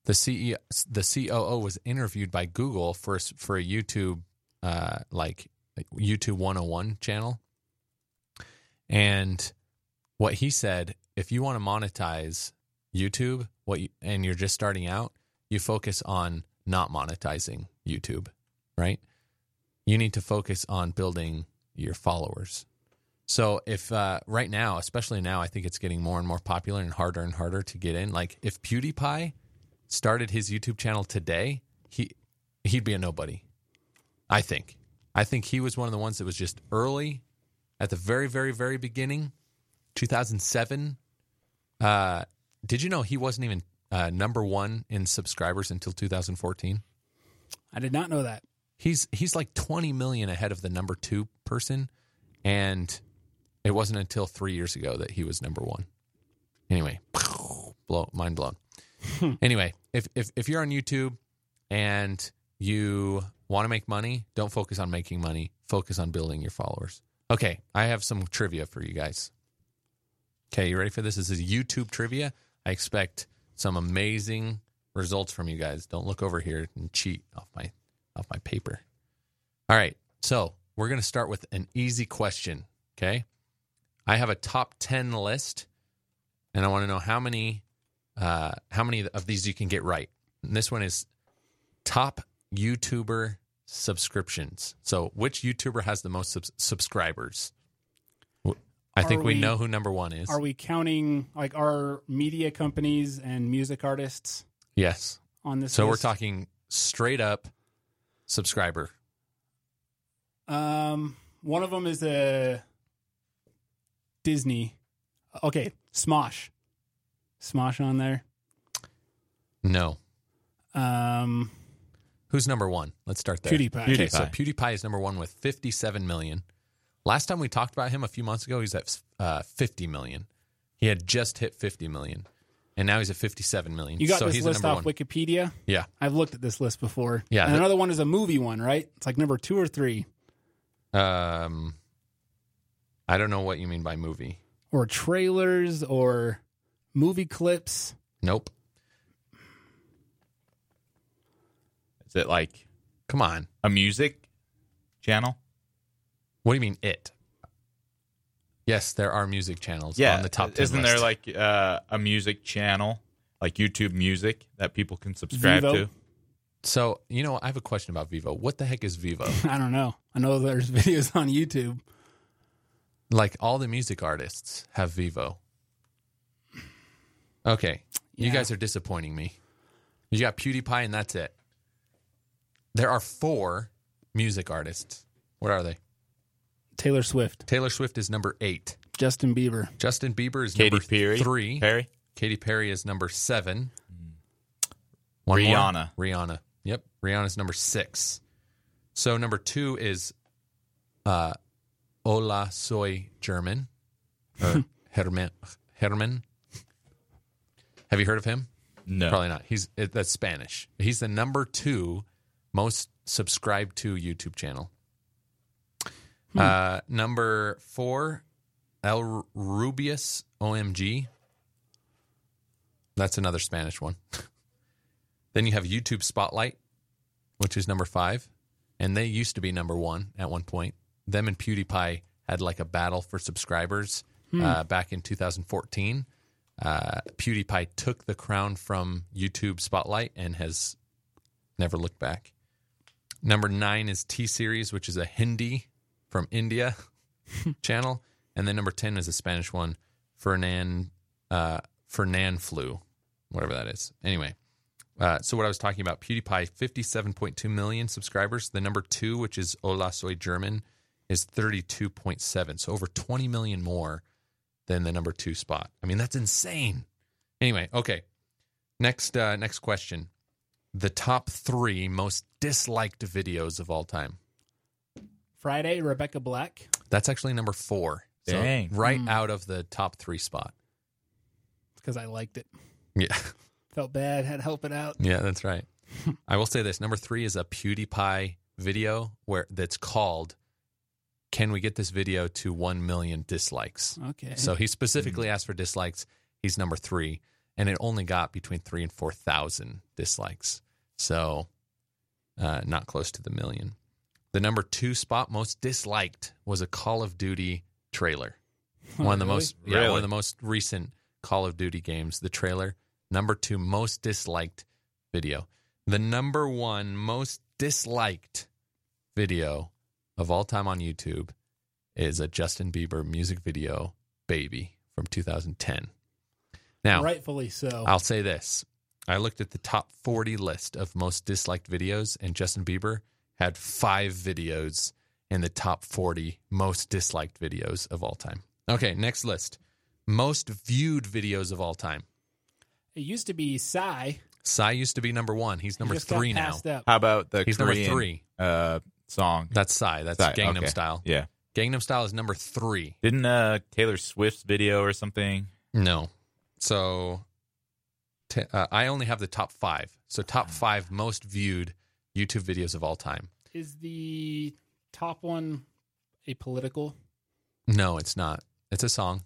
The CEO, the COO was interviewed by Google for for a YouTube uh, like YouTube 101 channel, and what he said: if you want to monetize YouTube, what you, and you're just starting out, you focus on not monetizing YouTube, right? You need to focus on building your followers. So if uh, right now, especially now, I think it's getting more and more popular and harder and harder to get in. Like if PewDiePie started his YouTube channel today, he he'd be a nobody. I think. I think he was one of the ones that was just early at the very, very, very beginning, 2007. Uh, did you know he wasn't even uh, number one in subscribers until 2014? I did not know that. He's he's like 20 million ahead of the number two person, and it wasn't until three years ago that he was number one. Anyway, blow mind blown. anyway, if if if you're on YouTube and you want to make money, don't focus on making money. Focus on building your followers. Okay, I have some trivia for you guys. Okay, you ready for this? This is YouTube trivia. I expect some amazing results from you guys. Don't look over here and cheat off my off my paper. All right. So, we're going to start with an easy question, okay? I have a top 10 list and I want to know how many uh how many of these you can get right. And this one is top YouTuber subscriptions. So, which YouTuber has the most subs- subscribers? W- I think we, we- know who number 1 is. Are we counting like our media companies and music artists yes. on this? So, we're talking straight up subscriber. Um, one of them is a Disney. Okay, Smosh. Smosh on there. No. Um, Who's number 1? Let's start there. PewDiePie. Okay, so PewDiePie. PewDiePie is number one with 57 million. Last time we talked about him a few months ago, he's at uh, 50 million. He had just hit 50 million, and now he's at 57 million. You got so this he's list off number one. Wikipedia. Yeah, I've looked at this list before. Yeah, and that- another one is a movie one, right? It's like number two or three, um, I don't know what you mean by movie. or trailers, or movie clips. Nope. Is it like Come on. a music channel? What do you mean it? Yes, there are music channels Yeah, on the top 10 Isn't list. there like uh, a music channel, like YouTube Music, that people can subscribe Vevo? to? So you know, I have a question about Vevo. What the heck is Vevo? I don't know. I know there's videos on YouTube. like all the music artists have Vevo. Okay. You guys are disappointing me. You got PewDiePie and that's it. There are four music artists. What are they? Taylor Swift, Taylor Swift is number eight. Justin Bieber, Justin Bieber is Katy number Perry, three. Perry, Katy Perry is number seven. One more? Rihanna. Rihanna. Yep. Rihanna's number six. So number two is uh Hola Soy German. Or Herman Herman. Have you heard of him? No, Probably not. He's it, that's Spanish. He's the number two most subscribed to YouTube channel. Uh, number four, El Rubius OMG. That's another Spanish one. then you have YouTube Spotlight, which is number five, and they used to be number one at one point. Them and PewDiePie had like a battle for subscribers uh, back in 2014 uh, PewDiePie took the crown from YouTube Spotlight and has never looked back. Number nine is T Series, which is a Hindi from India channel, and then number ten is a Spanish one, Fernan uh, Fernanfloo, whatever that is. Anyway, uh, so what I was talking about, PewDiePie, fifty-seven point two million subscribers. The number two, which is Hola Soy German, is thirty-two point seven, so over twenty million more than the number two spot. I mean, that's insane. Anyway, okay. Next, uh, next question: the top three most disliked videos of all time. Friday, Rebecca Black. That's actually number four. So Dang. right Hmm. out of the top three spot. because I liked it. Yeah. Felt bad, had to help it out. Yeah, that's right. I will say this. Number three is a PewDiePie video where that's called Can we get this video to one million dislikes? Okay. So he specifically asked for dislikes. He's number three. And it only got between three and four thousand dislikes. So uh, not close to the million. The number two spot most disliked was a Call of Duty trailer. One of the Really? most yeah, one of the most recent Call of Duty games, the trailer. Number two most disliked video. The number one most disliked video of all time on YouTube is a Justin Bieber music video, Baby, from 2010. Now, rightfully so. I'll say this. I looked at the top 40 list of most disliked videos, and Justin Bieber had five videos in the top 40 most disliked videos of all time. Okay, next list. Most viewed videos of all time. it used to be Psy. Psy used to be number one. He's number Just got three now. Up. How about the He's Korean, number three. uh, song? That's Psy. That's Psy, Gangnam okay. Style. Yeah. Gangnam Style is number three. Didn't uh, Taylor Swift's video or something? No. So t- uh, I only have the top five. So top five most viewed YouTube videos of all time. Is the top one a political? No, it's not. It's a song.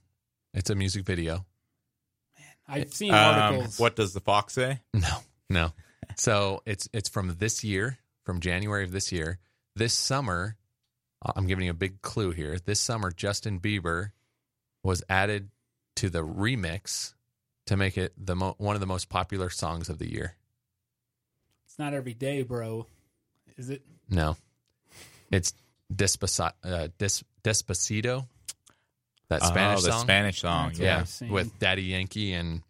It's a music video. I've seen Um, articles. what does the fox say? No, no. so it's it's from this year, from January of this year. This summer, uh, I'm giving you a big clue here. This summer, Justin Bieber was added to the remix to make it the mo- one of the most popular songs of the year. It's not every day, bro. Is it? No, it's Despacito. Uh, Des- Despacito, that Spanish oh, the song. Spanish song. That's Yeah. yeah, I've seen. with Daddy Yankee and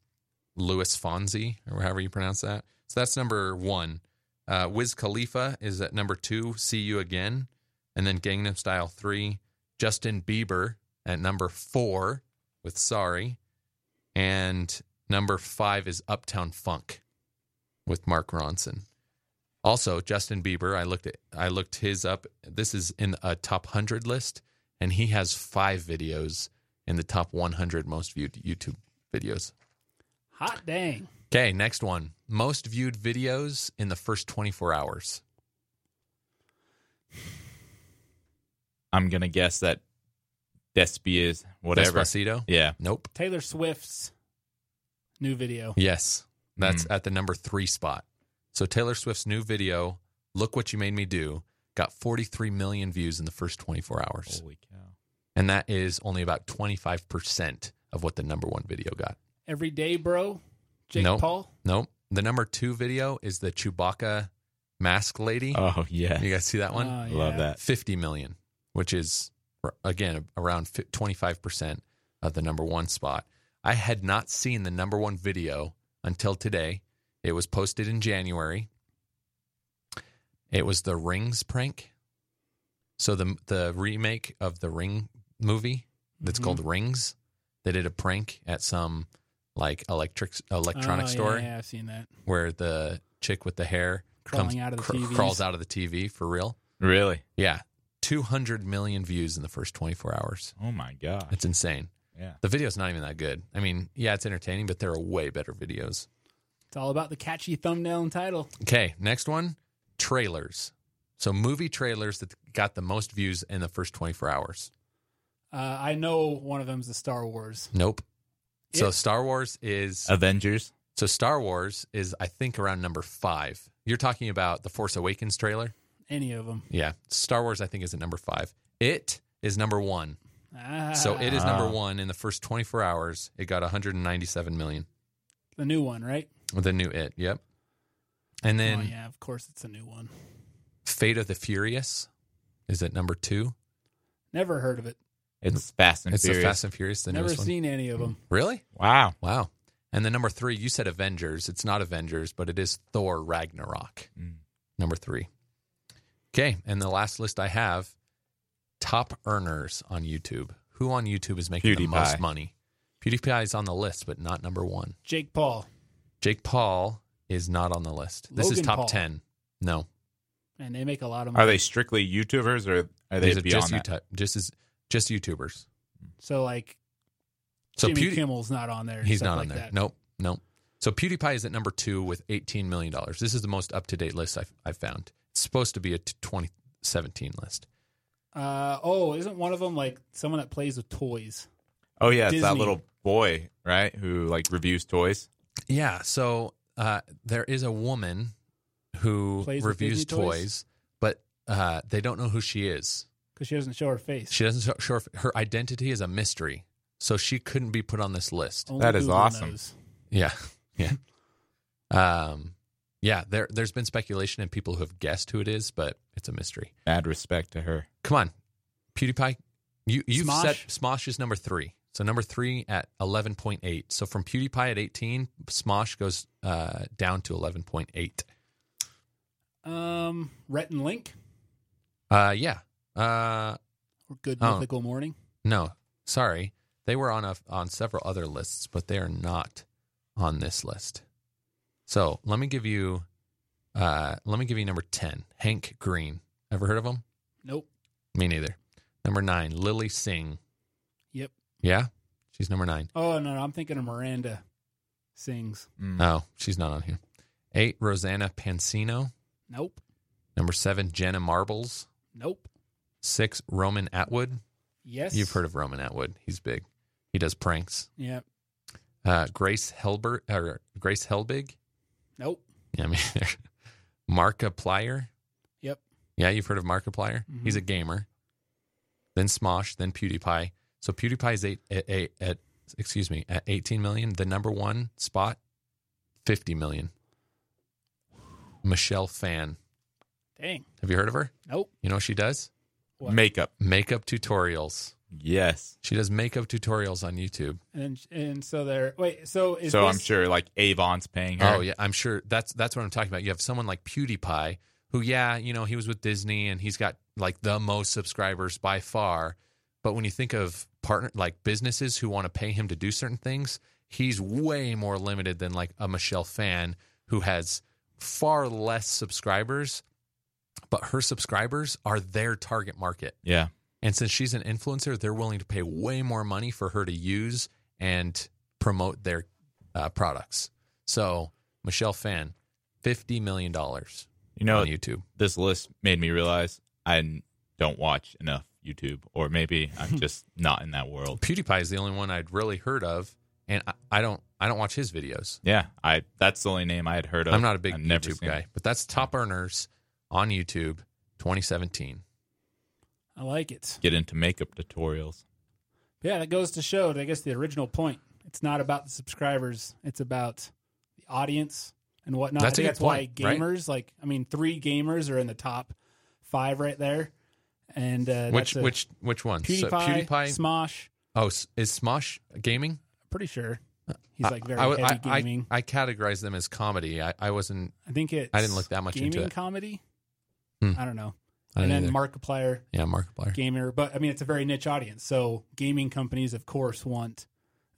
Luis Fonsi, or however you pronounce that. So that's number one. Uh, Wiz Khalifa is at number two. See you again, and then Gangnam Style three. Justin Bieber at number four with Sorry, and number five is Uptown Funk with Mark Ronson. Also, Justin Bieber. I looked at I looked his up. This is in a top hundred list, and he has five videos in the top 100 most viewed YouTube videos. Hot dang. Okay, next one. Most viewed videos in the first 24 hours. I'm gonna guess that Despy is whatever. Despacito? Yeah. Nope. Taylor Swift's new video. Yes. That's mm. at the number three spot. So Taylor Swift's new video, Look What You Made Me Do, got 43 million views in the first 24 hours. Holy cow. And that is only about 25% of what the number one video got. Every day, bro. Jake Nope. Paul. Nope. The number two video is the Chewbacca mask lady. Oh yeah. You guys see that one? Oh, Love that. 50 million, which is again around 25% of the number one spot. I had not seen the number one video until today. It was posted in January. It was the Rings prank. So the the remake of the Ring movie that's Mhm. called Rings. They did a prank at some like electric electronic Oh, store Yeah, I've seen that. where the chick with the hair Crawling out of the cr- crawls out of the TV for real. Really? Yeah. 200 million views in the first 24 hours. Oh my god. It's insane. Yeah. The video's not even that good. I mean, yeah, it's entertaining, but there are way better videos. It's all about the catchy thumbnail and title. Okay, next one trailers. So, movie trailers that got the most views in the first 24 hours. Uh, I know one of them is the Star Wars. Nope. So, It- Star Wars is Avengers. so Star Wars is I think around number 5. You're talking about the Force Awakens trailer? Any of them. Yeah. Star Wars I think is at number 5. It is number 1. Ah, So, it is number Ah. 1 in the first 24 hours. It got 197 million. the new one, right? The new It, yep. And then oh yeah, of course it's a new one. Fate of the Furious is at number two. Never heard of it. It's Fast and furious. it's the Furious. Fast and Furious, the Never newest one. seen any of them. Really? wow. Wow. And then number three, you said Avengers. It's not Avengers, but it is Thor Ragnarok. Mm. Number three. Okay. And the last list I have top earners on YouTube. Who on YouTube is making the most money? PewDiePie is on the list, but not number one. Jake Paul Jake Paul is not on the list. This is top Paul. 10. No. and they make a lot of money. Are they strictly YouTubers or are they These are beyond just, that? YouTube, just, as, just YouTubers. So like So Jimmy Pewdie- Kimmel's not on there. He's stuff not like on there. That. Nope. Nope. So PewDiePie is at number two with $18 million. This is the most up to date list I've, I've found. It's supposed to be a t- 2017 list. Uh, oh, isn't one of them like someone that plays with toys? Oh yeah, it's that Disney. little boy, right? Who like reviews toys. Yeah. So uh, there is a woman who Plays with reviews Disney toys? toys, but uh, they don't know who she is. Because she doesn't show her face. She doesn't show, show her, her identity is a mystery. So she couldn't be put on this list. Only That is Google awesome. knows. Yeah. Yeah. um, yeah. There, there's been speculation and people who have guessed who it is, but it's a mystery. Add respect to her. Come on, PewDiePie. You you've Smosh? set Smosh is number three. So number three at eleven point eight. So from PewDiePie at eighteen, Smosh goes uh, down to eleven point eight. Um, Rhett and Link Uh, yeah. Uh, or Good Oh. Mythical Morning. no, sorry, they were on a on several other lists, but they are not on this list. So let me give you, uh, let me give you number ten, Hank Green. Ever heard of him? Nope. Me neither. Number nine, Lilly Singh. Yep. Yeah, she's number nine. Oh no, no, I'm thinking of Miranda sings. Mm. Oh, she's not on here. Eight, Rosanna Pansino. Nope. Number seven, Jenna Marbles. Nope. Six, Roman Atwood. Yes. You've heard of Roman Atwood. He's big. He does pranks. Yeah. Uh, Grace Helbert or Grace Helbig. Nope. Yeah, I mean, Markiplier. Yep. Yeah, you've heard of Markiplier. Mhm. He's a gamer. Then Smosh, then PewDiePie. So PewDiePie is eight, at, at, at excuse me at 18 million. The number one spot, 50 million. Michelle Phan. Dang. Have you heard of her? Nope. You know what she does? What? Makeup. Makeup tutorials. Yes. She does makeup tutorials on YouTube. And and so there. Wait. So is so I'm sure like Avon's paying her. Oh yeah, I'm sure that's that's what I'm talking about. You have someone like PewDiePie, who yeah, you know, he was with Disney and he's got like the most subscribers by far. But when you think of partner like businesses who want to pay him to do certain things, he's way more limited than like a Michelle Phan who has far less subscribers, but her subscribers are their target market. Yeah. And since she's an influencer, they're willing to pay way more money for her to use and promote their uh, products. So, Michelle Phan, $50 million You know, on YouTube. this list made me realize I don't watch enough YouTube, or maybe I'm hmm. just not in that world. PewDiePie is the only one I'd really heard of, and I, I don't I don't watch his videos. Yeah, I that's the only name I had heard of. I'm not a big I've YouTube guy, it. but that's top earners on YouTube 2017. I like it. Get into makeup tutorials. Yeah, that goes to show. I guess the original point. It's not about the subscribers. It's about the audience and whatnot. That's I a think good that's point, why right? gamers, like, I mean, three gamers are in the top five right there. And uh, Which that's a- which which one? PewDiePie, So PewDiePie. Smosh. oh, is Smosh gaming? Pretty sure he's like very I, I, heavy I- gaming. I, categorize them as comedy. I, I wasn't. I, think it. I didn't look that much gaming into it. comedy. Hmm. I don't know. I and then either. Markiplier, yeah, Markiplier. gamer. But I mean, it's a very niche audience. So gaming companies, of course, want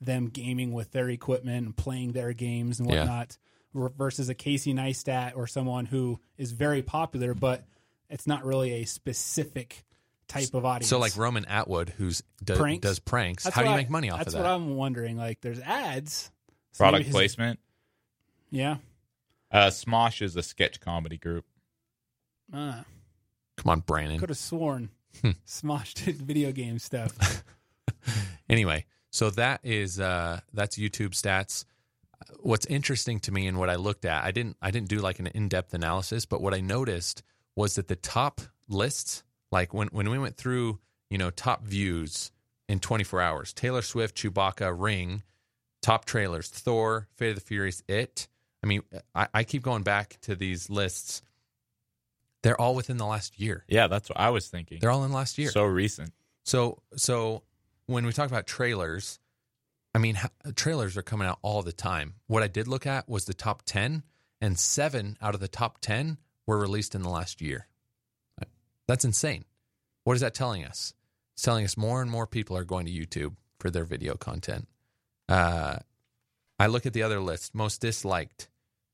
them gaming with their equipment and playing their games and whatnot. ver- Versus a Casey Neistat or someone who is very popular, but it's not really a specific type of audience. So like Roman Atwood, who's do, Pranks? does pranks. That's How do you what make money off of that? That's what? I'm wondering. Like, there's ads, So maybe Product his- placement. Yeah. Uh, Smosh is a sketch comedy group. Uh, Come on, Brandon. could have sworn Hmm. Smosh did video game stuff. Anyway, so that is uh that's YouTube stats. What's interesting to me and what I looked at, I didn't I didn't do like an in-depth analysis, but what I noticed was that the top lists, like when when we went through, you know, top views in 24 hours, Taylor Swift, Chewbacca, Ring, top trailers, Thor, Fate of the Furious, It. I mean, I, I keep going back to these lists. They're all within the last year. Yeah, that's what I was thinking. They're all in last year. So recent. So so when we talk about trailers, I mean, ha- trailers are coming out all the time. What I did look at was the top 10, and seven out of the top 10 were released in the last year. That's insane. What is that telling us? It's telling us more and more people are going to YouTube for their video content. Uh, I look at the other list most disliked,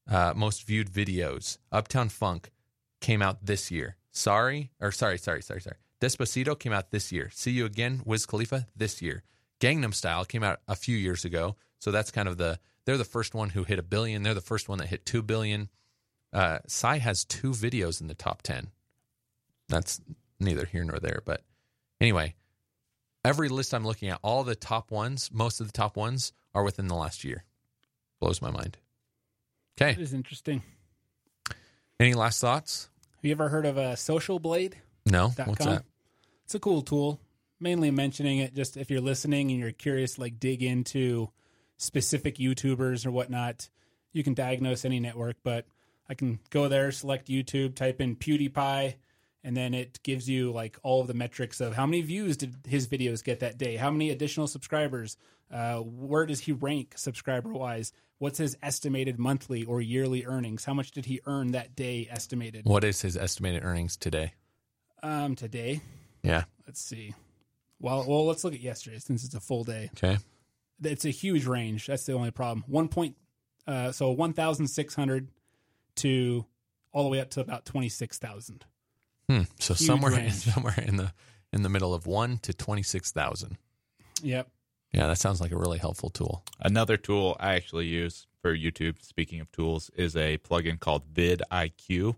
uh, most viewed videos. Uptown Funk came out this year. Sorry, or sorry, sorry, sorry, sorry. Despacito came out this year. See You Again, Wiz Khalifa this year. Gangnam Style came out a few years ago. So that's kind of the, they're the first one who hit a billion. They're the first one that hit 2 billion. Uh, Psy has two videos in the top 10. That's neither here nor there. But anyway, every list I'm looking at, all the top ones, most of the top ones are within the last year. Blows my mind. Okay. is interesting. Any last thoughts? Have you ever heard of a Social Blade? No. What's com. that? It's a cool tool. Mainly mentioning it just if you're listening and you're curious, like dig into specific YouTubers or whatnot. You can diagnose any network, but I can go there, select YouTube, type in PewDiePie, and then it gives you like all of the metrics of how many views did his videos get that day, how many additional subscribers, uh, where does he rank subscriber wise, what's his estimated monthly or yearly earnings, how much did he earn that day estimated. What is his estimated earnings today? Um, today, Yeah. let's see. Well, well, let's look at yesterday since it's a full day. Okay. It's a huge range. That's the only problem. One point, uh, so one thousand six hundred to all the way up to about twenty six thousand. Hmm. So Huge somewhere range. somewhere in the in the middle of one to twenty six thousand. Yep. Yeah, that sounds like a really helpful tool. Another tool I actually use for YouTube, speaking of tools, is a plugin called vidIQ,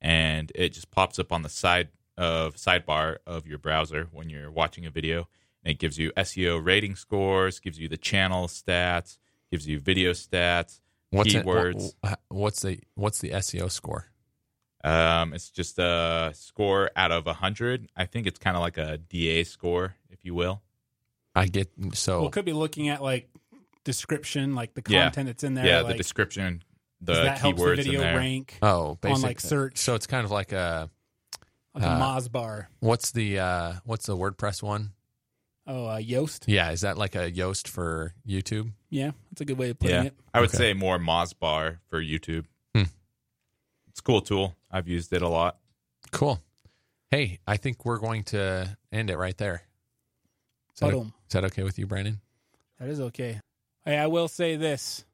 and it just pops up on the side of sidebar of your browser when you're watching a video. And it gives you SEO rating scores, gives you the channel stats, gives you video stats, What's keywords. wh- wh- what's the what's the SEO score? Um, it's just a score out of hundred. I think it's kind of like a DA score, if you will. I get so Well, could be looking at like description, like the Yeah. content that's in there. yeah, like, the description, the does that helps the keywords video in there. rank oh on like search, So it's kind of like a like uh, Moz bar. what's the uh what's the WordPress one? Oh, uh, Yoast. Yeah, is that like a Yoast for YouTube? Yeah, that's a good way of putting Yeah, it. I would Okay. say more Mozbar for YouTube. It's a cool tool. I've used it a lot. Cool. Hey, I think we're going to end it right there. Is that, Boom. is that okay with you, Brandon? That is okay. Hey, I will say this.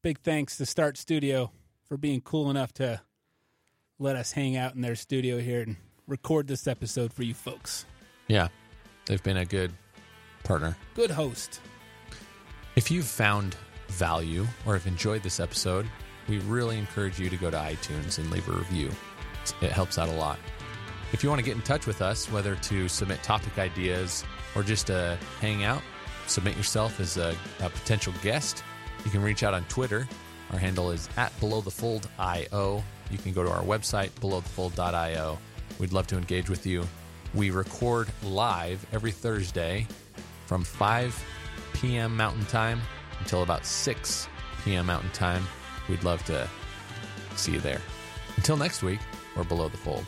Big thanks to Start Studio for being cool enough to let us hang out in their studio here and record this episode for you folks. Yeah. They've been a good partner. Good host. If you've found value or have enjoyed this episode, we really encourage you to go to iTunes and leave a review. It helps out a lot. If you want to get in touch with us, whether to submit topic ideas or just to hang out, submit yourself as a, a potential guest, you can reach out on Twitter. Our handle is at belowthefold.io. You can go to our website, belowthefold.io. We'd love to engage with you. We record live every Thursday from 5 p.m. Mountain Time until about 6 p.m. Mountain Time. We'd love to see you there. Until next week, we're below the fold.